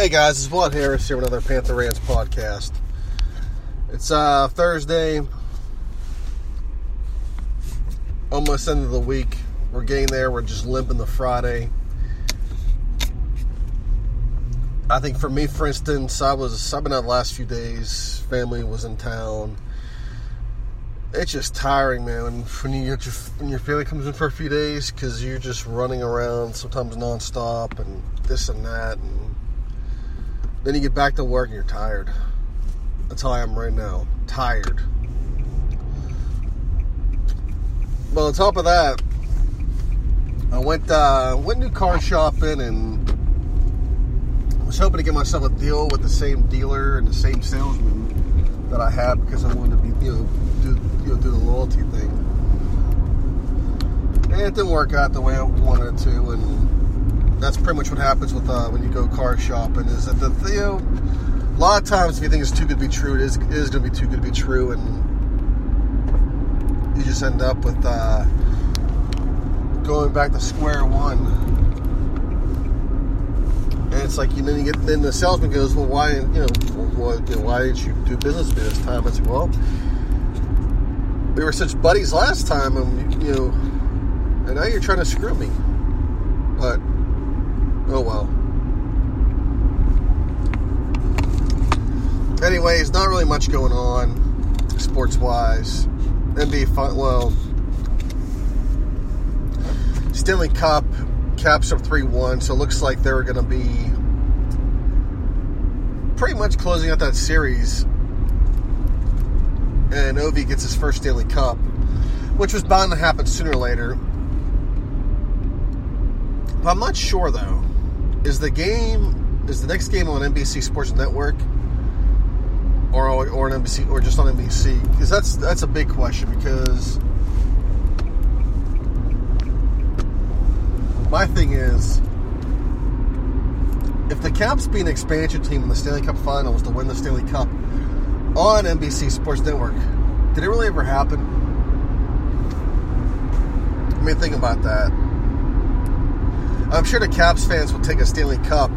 Hey guys, it's Vlad Harris here with another Panther Rants podcast. It's uh, Thursday, almost end of the week. We're getting there. We're just limping the Friday. I think for me, for instance, I was I've been out the last few days. Family was in town. It's just tiring, man. When, when you get your when your family comes in for a few days, because you're just running around sometimes nonstop and this and that and then you get back to work and you're tired. That's how I am right now. Tired. But on top of that, I went uh, went new car shopping and I was hoping to get myself a deal with the same dealer and the same salesman that I had because I wanted to be you know do you know do the loyalty thing. And it didn't work out the way I wanted to, and that's pretty much what happens with uh, when you go car shopping. Is that the you know, a lot of times if you think it's too good to be true, it is, is going to be too good to be true, and you just end up with uh, going back to square one. And it's like you know you get then the salesman goes, well, why you know, you know why didn't you do business with me this time? I said, well, we were such buddies last time, and you know, and now you're trying to screw me. But Oh well. Anyways, not really much going on sports wise. NBA fun, well, Stanley Cup caps up 3 1, so it looks like they're going to be pretty much closing out that series. And Ovi gets his first Stanley Cup, which was bound to happen sooner or later. But I'm not sure though is the game is the next game on NBC Sports Network or or on NBC or just on NBC? Because that's that's a big question. Because my thing is, if the Caps be an expansion team in the Stanley Cup Finals to win the Stanley Cup on NBC Sports Network, did it really ever happen? I mean, think about that. I'm sure the Caps fans will take a Stanley Cup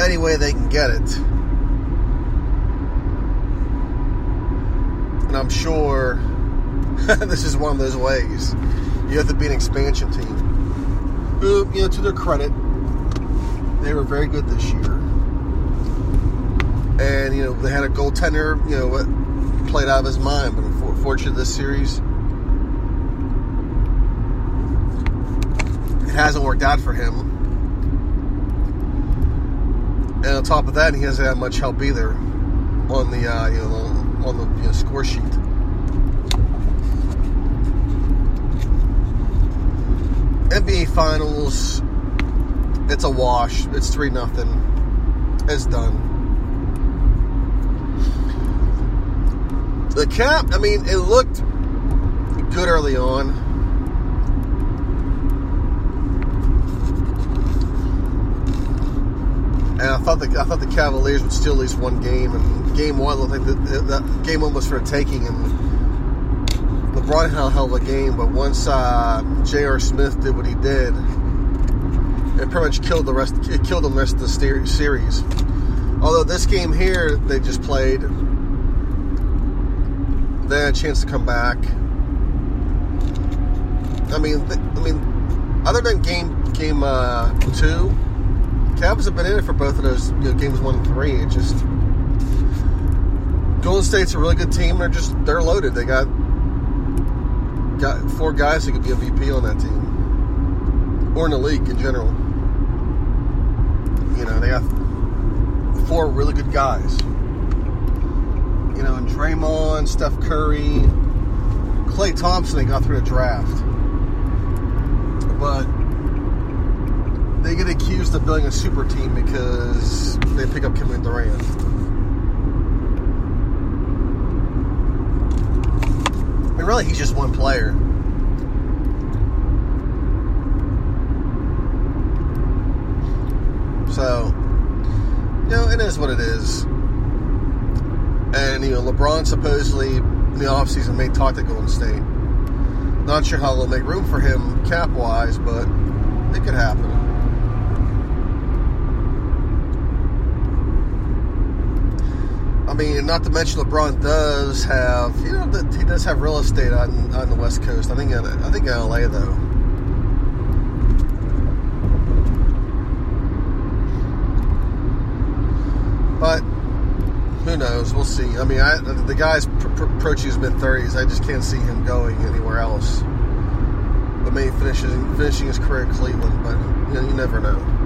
any way they can get it. And I'm sure this is one of those ways. You have to be an expansion team. Who, you know, to their credit, they were very good this year. And, you know, they had a goaltender, you know, played out of his mind. But unfortunately, this series, hasn't worked out for him. And on top of that, he hasn't had much help either on the uh, you know on the you know, score sheet. NBA Finals, it's a wash. It's three nothing. It's done. The cap, I mean, it looked good early on. And I thought the I thought the Cavaliers would steal at least one game. And game one looked like the, the game one was for a taking, and LeBron had a hell of a game. But once uh, J.R. Smith did what he did, it pretty much killed the rest. It killed the rest of the series. Although this game here, they just played. They had a chance to come back. I mean, I mean, other than game game uh, two Cavs have been in it for both of those you know, games one and three. It just Golden State's a really good team. They're just they're loaded. They got got four guys who could be a VP on that team, or in the league in general. You know, they got four really good guys. You know, and Draymond, Steph Curry, Klay Thompson. They got through the draft, but accused of building a super team because they pick up Kevin Durant. And really, he's just one player. So, you know, it is what it is. And, you know, LeBron supposedly in the offseason may talk to Golden State. Not sure how they'll make room for him cap wise, but it could happen. I mean, not to mention LeBron does have, you know, he does have real estate on, on the West Coast. I think, in, I think in LA though. But who knows? We'll see. I mean, I, the guy's pr- pr- approaching his mid thirties. I just can't see him going anywhere else. But maybe finishing finishing his career in Cleveland. But you know, you never know.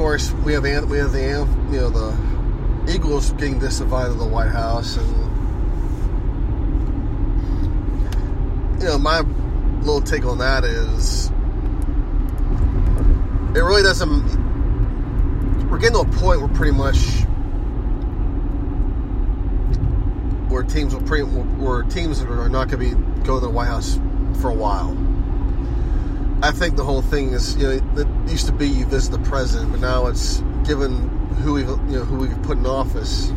Course, we have we have the you know the Eagles getting disinvited to the White House, and you know my little take on that is it really doesn't. We're getting to a point where pretty much where teams will pretty where teams are not going to be going to the White House for a while. I think the whole thing is, you know, it used to be you visit the president, but now it's given who we, you know, who we put in office.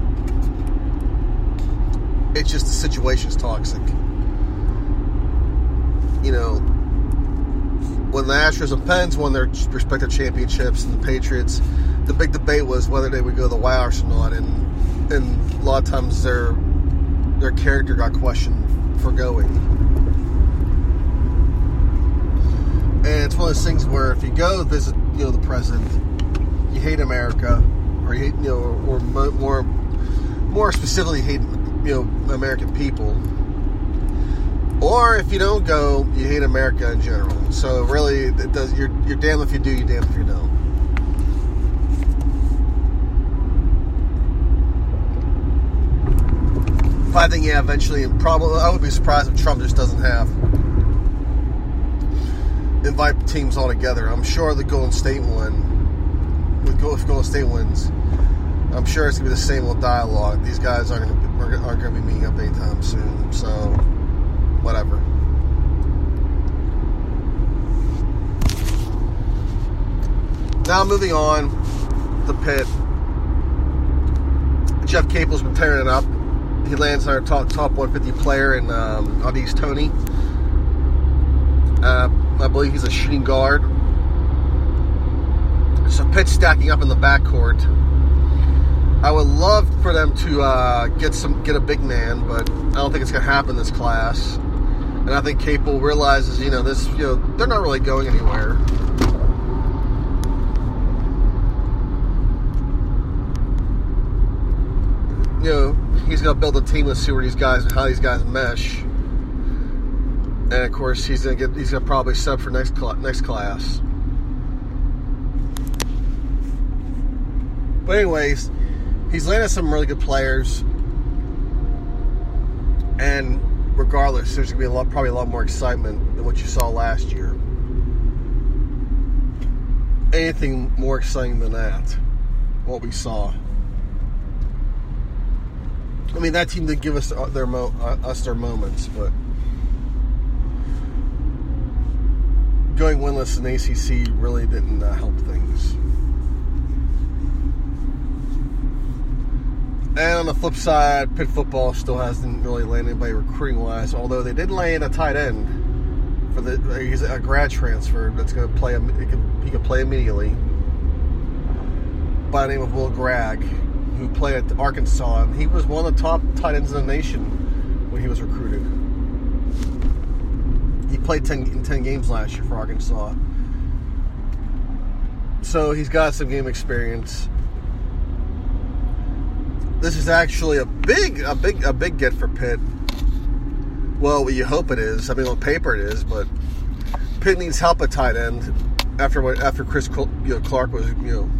It's just the situation's toxic. You know, when the Astros and Pens won their respective championships and the Patriots, the big debate was whether they would go to the White House or not, and and a lot of times their their character got questioned for going. And it's one of those things where if you go visit, you know, the president, you hate America, or you hate, you know, or more, more specifically hate, you know, American people. Or if you don't go, you hate America in general. So really, it does. You're you're damned if you do, you're damned if you don't. But I think yeah, eventually, probably I would be surprised if Trump just doesn't have invite teams all together. I'm sure the Golden State one, with if Golden State wins, I'm sure it's gonna be the same old dialogue. These guys aren't gonna aren't gonna be meeting up anytime soon. So, whatever. Now moving on, the pit. Jeff Capel's been tearing it up. He lands our top top 150 player in um, Au'Diese Toney. Uh, I believe he's a shooting guard. So Pitt's stacking up in the backcourt. I would love for them to uh, get some get a big man, but I don't think it's going to happen this class. And I think Capel realizes, you know, this, you know, they're not really going anywhere. You know, he's going to build a team. Let's see where these guys, how these guys mesh and of course he's gonna get he's gonna probably sub for next cl- next class. But anyways, he's landed some really good players, and regardless, there's gonna be a lot, probably a lot more excitement than what you saw last year. Anything more exciting than that? What we saw. I mean, that team did give us their mo- uh, us their moments, but going winless in ACC really didn't uh, help things. And on the flip side, Pitt football still hasn't really landed anybody recruiting wise. Although they did land a tight end for the he's a grad transfer that's going to play. He can, he can play immediately by the name of Will Gragg, who played at Arkansas. And he was one of the top tight ends in the nation when he was recruited played 10, 10 games last year for Arkansas. So he's got some game experience. This is actually a big, a big, a big get for Pitt. Well, you hope it is. I mean, on paper it is, but Pitt needs help at tight end after what after Chris you know, Clark was you know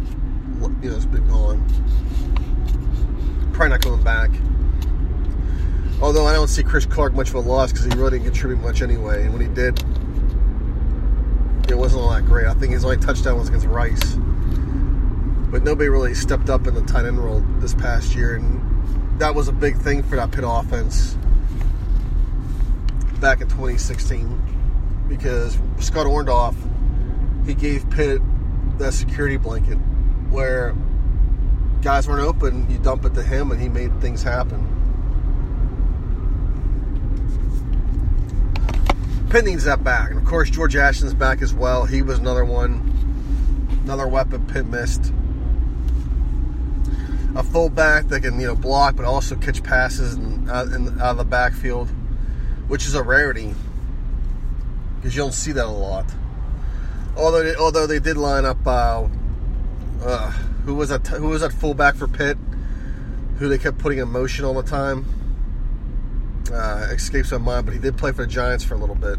you know has been gone. Probably not coming back. Although I don't see Chris Clark much of a loss because he really didn't contribute much anyway. And when he did, it wasn't all that great. I think his only touchdown was against Rice. But nobody really stepped up in the tight end role this past year. And that was a big thing for that Pitt offense back in 2016 because Scott Orndoff, he gave Pitt that security blanket where guys weren't open, you dump it to him and he made things happen. Needs that back. And of course, George Aston's back as well. He was another one, another weapon Pitt missed. A fullback that can, you know, block but also catch passes and out, in, out of the backfield, which is a rarity because you don't see that a lot. Although, they, although they did line up, uh, uh, who was that? Who was that fullback for Pitt? Who they kept putting in motion all the time? Uh, escapes my mind, but he did play for the Giants for a little bit,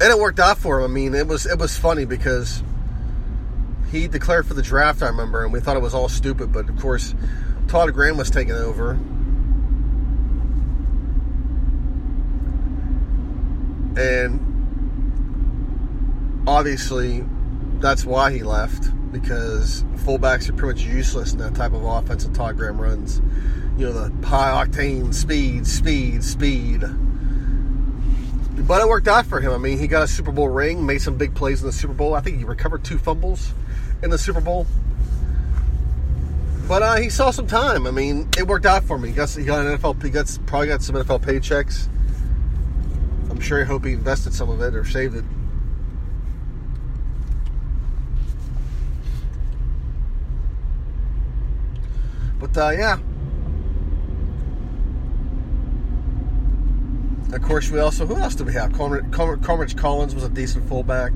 and it worked out for him. I mean, it was it was funny because he declared for the draft. I remember, and we thought it was all stupid, but of course, Todd Graham was taking over. And obviously, that's why he left because fullbacks are pretty much useless in that type of offense that Todd Graham runs. You know, the high octane speed, speed, speed. But it worked out for him. I mean, he got a Super Bowl ring, made some big plays in the Super Bowl. I think he recovered two fumbles in the Super Bowl. But uh, he saw some time. I mean, it worked out for me. He got, he got an NFL. He got probably got some NFL paychecks. I'm sure. I hope he invested some of it or saved it. But uh, yeah. Of course, we also who else did we have? Conredge Collins was a decent fullback.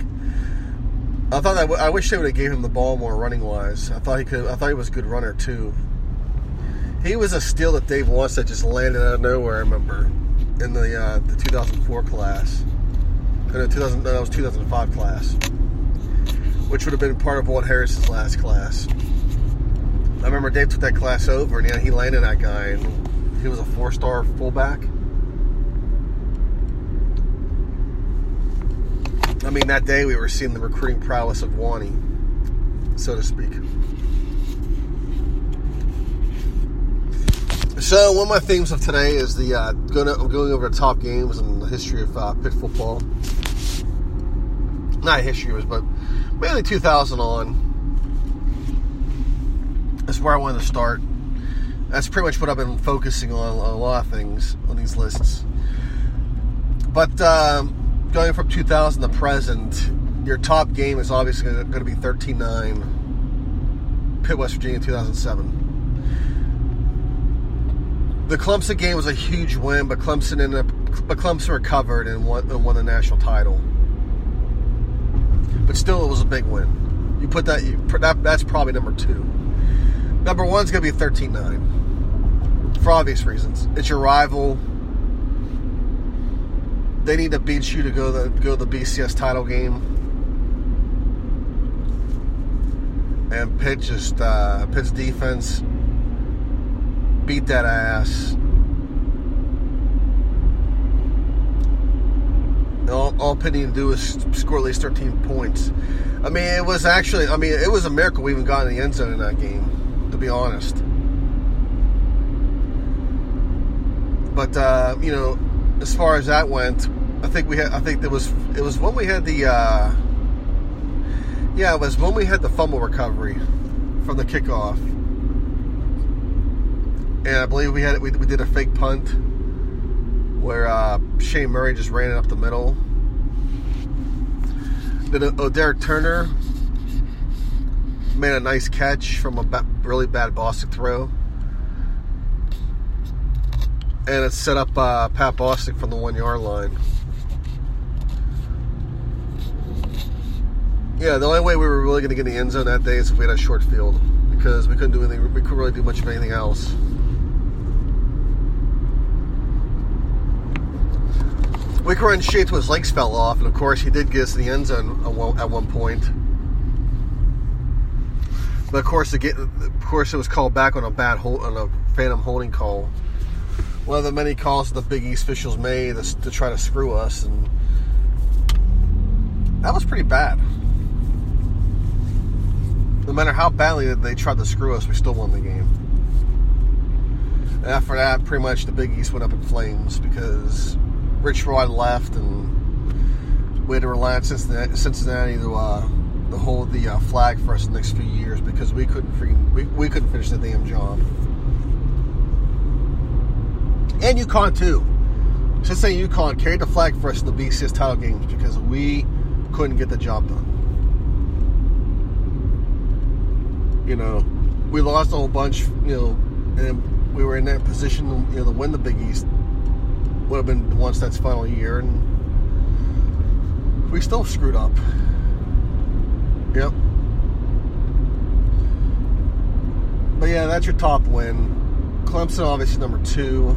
I thought that I wish they would have gave him the ball more running wise. I thought he could. I thought he was a good runner too. He was a steal that Dave Wannstedt just landed out of nowhere. I remember in the uh, the 2004 class. No, 2000. No, that was 2005 class, which would have been part of Walt Harris's last class. I remember Dave took that class over, and he landed that guy, and he was a four-star fullback. I mean, that day we were seeing the recruiting prowess of Wanny, so to speak. So one of my themes of today is the uh, going, to, going over the top games and the history of uh, Pitt football. Not history, but mainly 2000 on. That's where I wanted to start. That's pretty much what I've been focusing on, on a lot of things on these lists. But um, going from 2000 to present, your top game is obviously going to be 13 9, Pitt, West Virginia, 2007 the Clemson game was a huge win, but Clemson ended up, but Clemson recovered and won, and won the national title. But still, it was a big win. You put that, you, that that's probably number two. Number one's going to be 13-9 for obvious reasons. It's your rival. They need to beat you to go the go to the BCS title game. And Pitt just uh, Pitt's defense beat that ass. All, all Pitt needed to do was score at least 13 points. I mean, it was actually, I mean, it was a miracle we even got in the end zone in that game, to be honest. But, uh, you know, as far as that went, I think we had, I think there was, it was when we had the, uh, yeah, it was when we had the fumble recovery from the kickoff and I believe we had we, we did a fake punt where uh, Shane Murray just ran it up the middle. Then uh, Derek Turner made a nice catch from a ba- really bad Bostick throw, and it set up uh, Pat Bostick from the one yard line. Yeah, the only way we were really going to get in the end zone that day is if we had a short field because we couldn't do anything. We couldn't really do much of anything else. We straight to his legs fell off, and of course he did get us in the end zone at one point. But of course, of course, it was called back on a bad hold, on a phantom holding call. One of the many calls the Big East officials made to, to try to screw us, and that was pretty bad. No matter how badly they tried to screw us, we still won the game. And after that, pretty much the Big East went up in flames because Rich Rod left, and we had to rely on Cincinnati, Cincinnati to uh, to hold the uh, flag for us the next few years because we couldn't freaking we, we couldn't finish the damn job. And UConn too. Just saying UConn carried the flag for us in the BCS title games because we couldn't get the job done. You know, we lost a whole bunch, you know, and we were in that position, you know, to win the Big East. Would have been once that's final year, and we still screwed up. Yep. But yeah, that's your top win. Clemson, obviously, number two.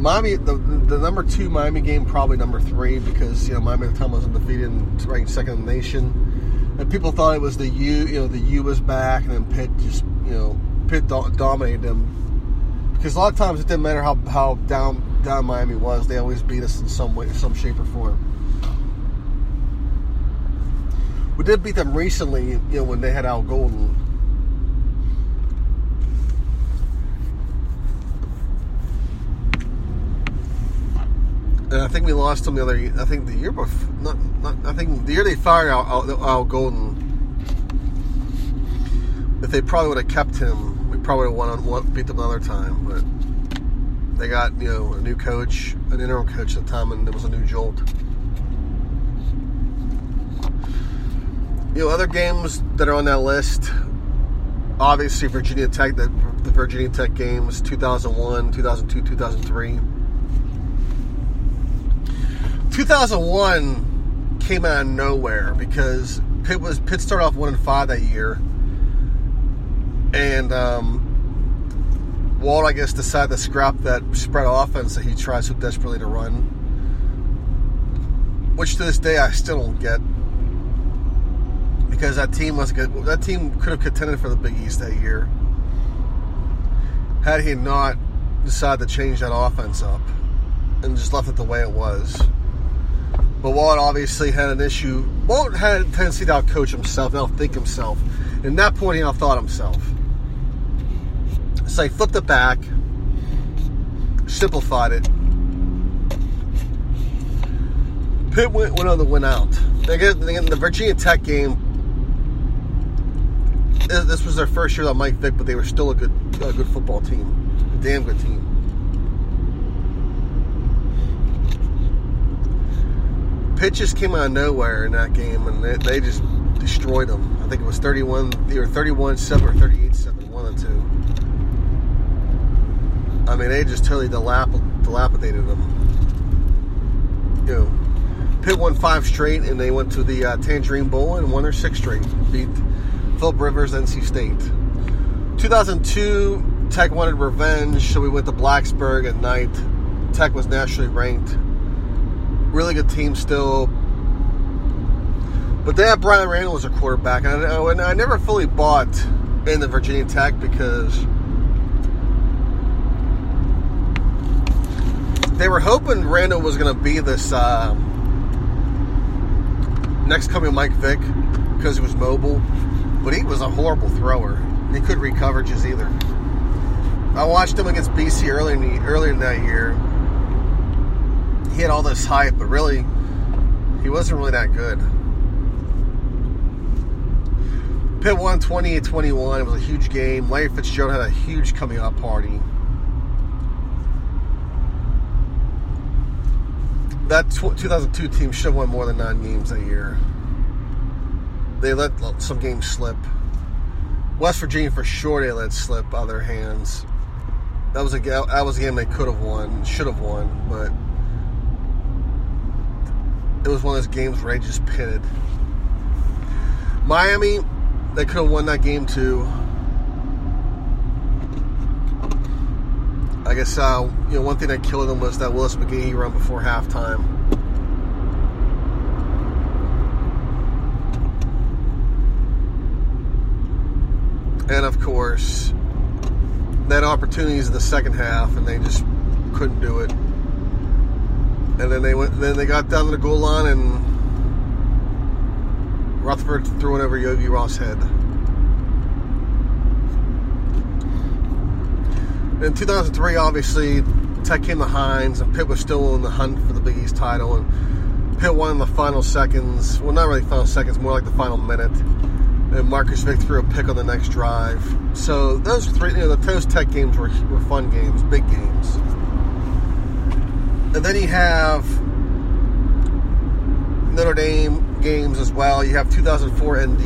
Miami, the, the number two Miami game, probably number three because you know Miami at the time was undefeated and ranked second in the nation, and people thought it was the U. You know, the U was back, and then Pitt just you know Pitt do- dominated them because a lot of times it didn't matter how how down down Miami was, they always beat us in some way, in some shape or form. We did beat them recently, you know, when they had Al Golden. And I think we lost them the other. I think the year before. Not, not. I think the year they fired Al, Al, Al Golden. If they probably would have kept him, we probably would have won, beat them another time. But they got you know a new coach, an interim coach at the time, and it was a new jolt. You know, other games that are on that list, obviously Virginia Tech, the, the Virginia Tech games, 2001, 2002, 2003. 2001 came out of nowhere because Pitt was Pitt started off one and five that year, and um, Walt, I guess, decided to scrap that spread offense that he tries so desperately to run, which to this day I still don't get because that team was good. That team could have contended for the Big East that year had he not decided to change that offense up and just left it the way it was. But Walt obviously had an issue. Walt had a tendency to outcoach himself and outthink himself. At that point, he outthought himself. So he flipped it back, simplified it. Pitt went, went on the win out. They get, they get the Virginia Tech game this was their first year on Mike Vick, but they were still a good, a good football team, a damn good team. Pitches came out of nowhere in that game, and they, they just destroyed them. I think it was 31, either 31 7 or 38 7, one or two. I mean, they just totally dilap- dilapidated them. You know, Pitt won five straight, and they went to the uh, Tangerine Bowl and won their sixth straight. Beat Philip Rivers, NC State. 2002, Tech wanted revenge, so we went to Blacksburg at night. Tech was nationally ranked. Really good team still. But they had Bryan Randall as a quarterback, and I, and I never fully bought in the Virginia Tech because they were hoping Randall was going to be this uh, next coming Mike Vick because he was mobile but he was a horrible thrower. He couldn't read coverages either. I watched him against BC earlier in, the, earlier in that year. He had all this hype, but really, he wasn't really that good. Pitt won 28 21. It was a huge game. Larry Fitzgerald had a huge coming out party. That 2002 team should have won more than nine games that year they let some games slip. West Virginia for sure they let slip out of their hands. That was a that was a game they could have won, should have won, but it was one of those games where they just pitted. Miami, they could have won that game too. I guess uh, you know one thing that killed them was that Willis McGahee run before halftime. And of course, they had opportunities in the second half, and they just couldn't do it. And then they went. Then they got down to the goal line, and Rutherford threw it over Yogi Roth's head. In 2003, obviously, Tech came to Heinz, and Pitt was still in the hunt for the Big East title. And Pitt won in the final seconds. Well, not really final seconds, more like the final minute. And Marcus Vick threw a pick on the next drive. So those three, you know, the Toast Tech games were, were fun games, big games. And then you have Notre Dame games as well. You have 2004 ND,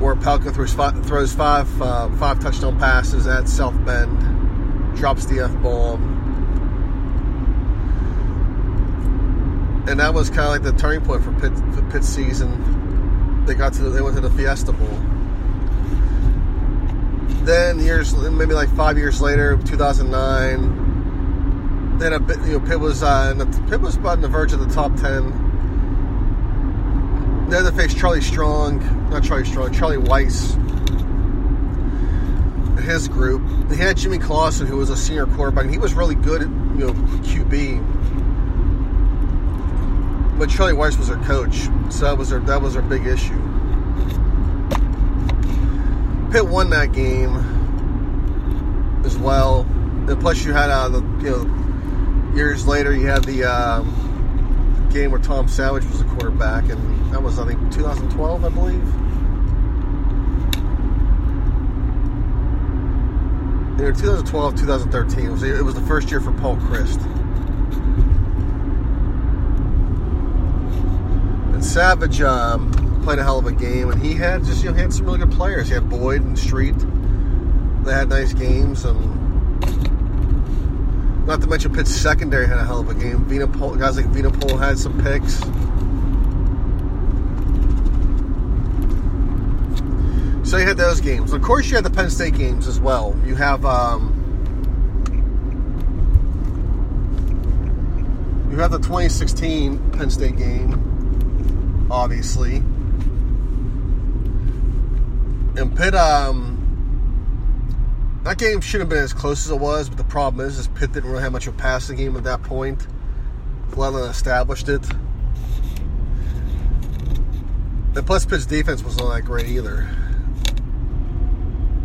where Palko throws five, throws five, uh, five touchdown passes at South Bend, drops the F bomb. And that was kind of like the turning point for Pitt, for season. They got to the, they went to the Fiesta Bowl. Then years, maybe like five years later, 2009, then a bit, you know, Pitt was uh, Pitt was about on the verge of the top ten. Then they faced Charlie Strong, not Charlie Strong, Charlie Weis. His group. They had Jimmy Clausen, who was a senior quarterback, and he was really good at you know QB. But Charlie Weis was their coach, so that was their that was their big issue. Pitt won that game as well. And plus, you had uh, the you know years later, you had the um, game where Tom Savage was the quarterback, and that was, I think, 2012, I believe. Know, 2012, 2013, it was, it was the first year for Paul Chryst. Savage um, played a hell of a game, and he had just, you know, had some really good players. He had Boyd and Street. They had nice games, and not to mention Pitt's secondary had a hell of a game. Vinopal, guys like Vinopal had some picks. So you had those games. Of course, you had the Penn State games as well. You have um, you have the 2016 Penn State game, obviously, and Pitt. Um, that game shouldn't have been as close as it was, but the problem is, is Pitt didn't really have much of a passing game at that point, alone established it. And plus, Pitt's defense wasn't that great either.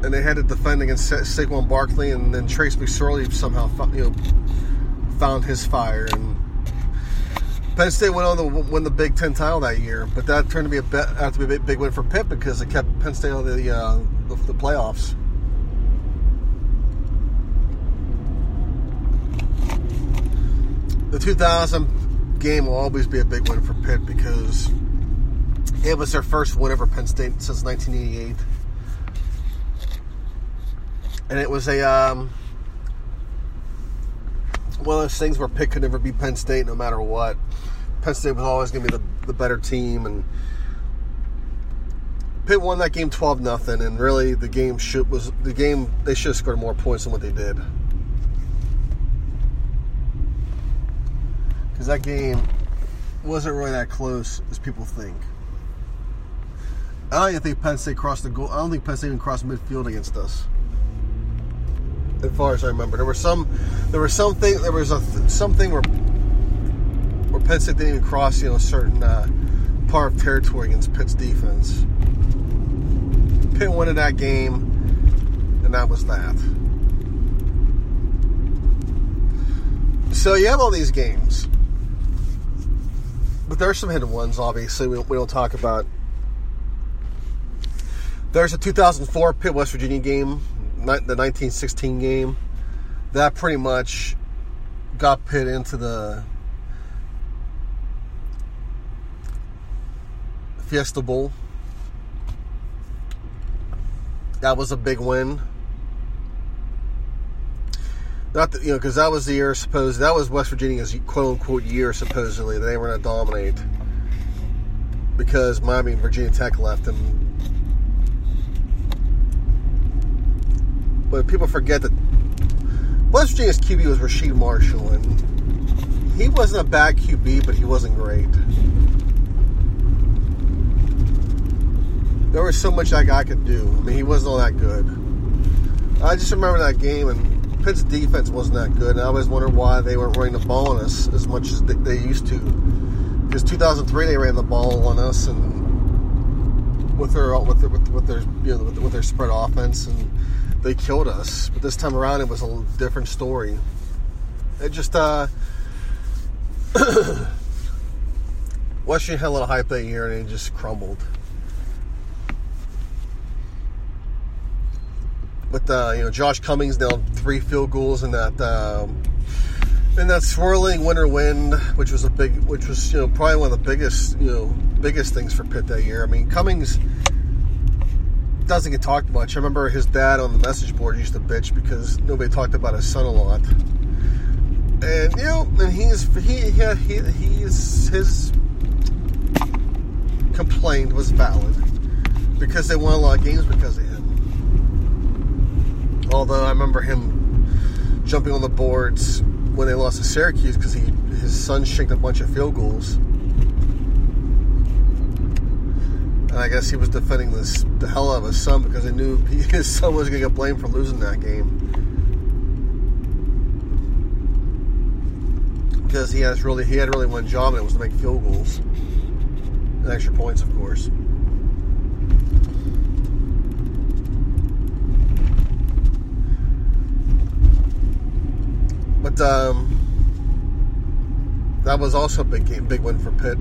And they had to defend against Sa- Saquon Barkley, and then Trace McSorley somehow you know, found his fire. And Penn State went on to win the Big Ten title that year, but that turned to be a bet, have to be a big win for Pitt because it kept Penn State on the, uh, the, the playoffs. the 2000 game will always be a big win for Pitt because it was their first win over Penn State since 1988. And it was a um, one of those things where Pitt could never beat Penn State no matter what. Penn State was always going to be the, the better team, and Pitt won that game 12 nothing. And really, the game should was the game they should have scored more points than what they did. because that game wasn't really that close as people think. I don't even think Penn State crossed the goal. I don't think Penn State even crossed midfield against us. As far as I remember, there was some, there was something, there was a something where Penn State didn't even cross, you know, a certain uh, part of territory against Pitt's defense. Pitt won that game, and that was that. So you have all these games but there are some hidden ones, obviously, we we don't talk about. There's a 2004 Pitt West Virginia game, the 1916 game. That pretty much got Pitt into the Fiesta Bowl. That was a big win. Not that, you know, because that was the year, supposed that was West Virginia's quote unquote year, supposedly, they were going to dominate because Miami and Virginia Tech left them. But people forget that West Virginia's QB was Rasheed Marshall, and he wasn't a bad QB, but he wasn't great. There was so much that guy could do. I mean, he wasn't all that good. I just remember that game, and Pitt's defense wasn't that good, and I always wondered why they weren't running the ball on us as much as they used to. Because 2003 they ran the ball on us, and with their with their, with their you know with their spread offense, and they killed us. But this time around, it was a different story. It just uh, Washington had a little hype that year, and it just crumbled. But uh, you know, Josh Cummings nailed three field goals in that um, in that swirling winter wind, which was a big, which was you know probably one of the biggest you know biggest things for Pitt that year. I mean, Cummings doesn't get talked much. I remember his dad on the message board used to bitch because nobody talked about his son a lot. And you know, and he's he he, he he's his complaint was valid because they won a lot of games because of him. Although I remember him jumping on the boards when they lost to Syracuse because he his son shanked a bunch of field goals. And I guess he was defending this the hell out of his son because he knew he, his son was going to get blamed for losing that game. Because he has really he had really one job and it was to make field goals and extra points, of course. Um, that was also a big game, big win for Pitt.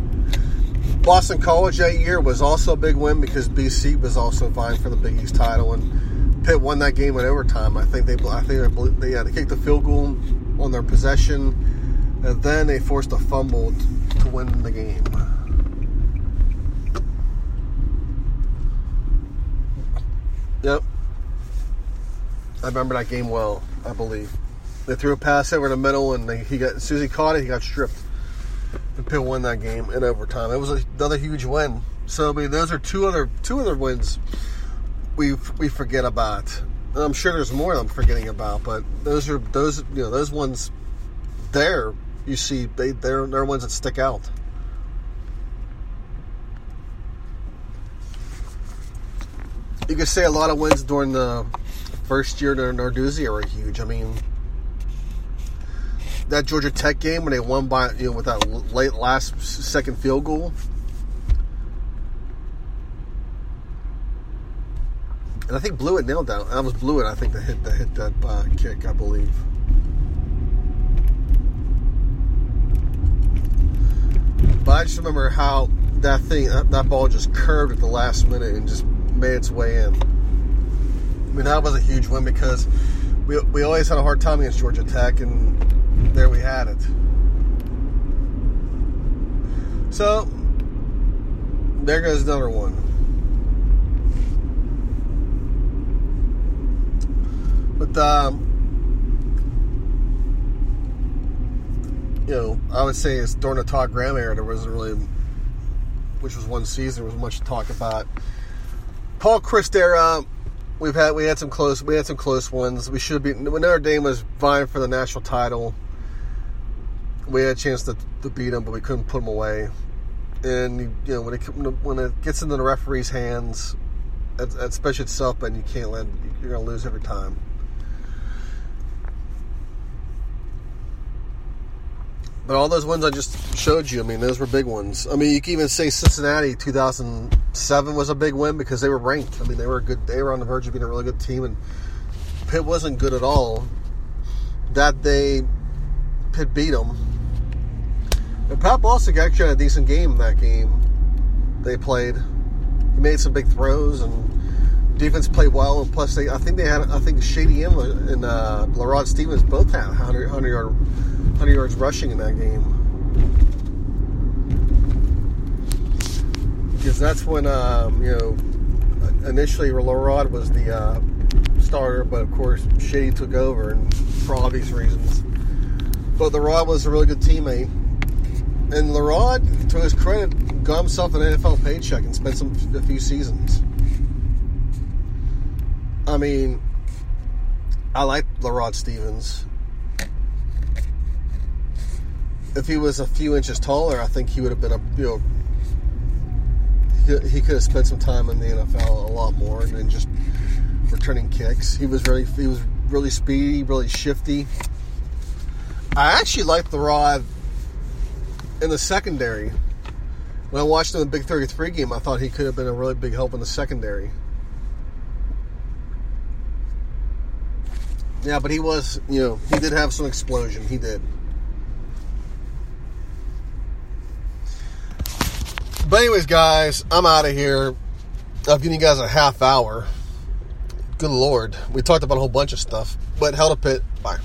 Boston College that year was also a big win because BC was also vying for the Big East title, and Pitt won that game in overtime. I think they, I think they, yeah, they kicked the field goal on their possession, and then they forced a fumble to win the game. Yep, I remember that game well. I believe. They threw a pass over in the middle, and they, he got as soon as he caught it, he got stripped. And Pitt won that game in overtime. It was another huge win. So I mean, those are two other two other wins we we forget about. And I'm sure there's more I'm forgetting about, but those are those you know those ones there you see they they're they're ones that stick out. You could say a lot of wins during the first year during Narduzzi were huge. I mean, that Georgia Tech game when they won by you know with that late last second field goal. And I think Blewitt nailed that. That was Blewitt, I think, that hit that hit that uh, kick, I believe. But I just remember how that thing, that, that ball just curved at the last minute and just made its way in. I mean, that was a huge win because we, we always had a hard time against Georgia Tech, and there we had it. So, there goes another one. But, um, you know, I would say it's during the Todd Graham era, there wasn't really, which was one season, there was much to talk about. Paul Chryst era, we've had we had some close we had some close ones. We should be when Notre Dame was vying for the national title we had a chance to, to beat them, but we couldn't put them away. And you know when it when it gets into the referee's hands, especially at South Bend, you can't let you're going to lose every time. But all those ones I just showed you, I mean, those were big ones. I mean, you can even say Cincinnati 2007 was a big win because they were ranked. I mean, they were good. They were on the verge of being a really good team, and Pitt wasn't good at all. That day, Pitt beat them and Pat Bostick actually had a decent game in that game. They played. He made some big throws and defense played well. And plus, they I think they had I think Shady M and uh, LaRod Stephens both had 100, 100 yard 100 yards rushing in that game. Because that's when um, you know initially LaRod was the uh, starter, but of course Shady took over, and for obvious reasons. But LaRod was a really good teammate and LaRod, to his credit, got himself an NFL paycheck and spent some a few seasons. I mean, I like LaRod Stephens. If he was a few inches taller, I think he would have been a you know he could have spent some time in the NFL a lot more than just returning kicks. He was really he was really speedy, really shifty. I actually liked the rod in the secondary. When I watched him in the Big 33 game, I thought he could have been a really big help in the secondary. Yeah, but he was, you know, he did have some explosion. He did. But anyways, guys, I'm out of here. I've given you guys a half hour. Good lord. We talked about a whole bunch of stuff. But hell to Pitt. Bye.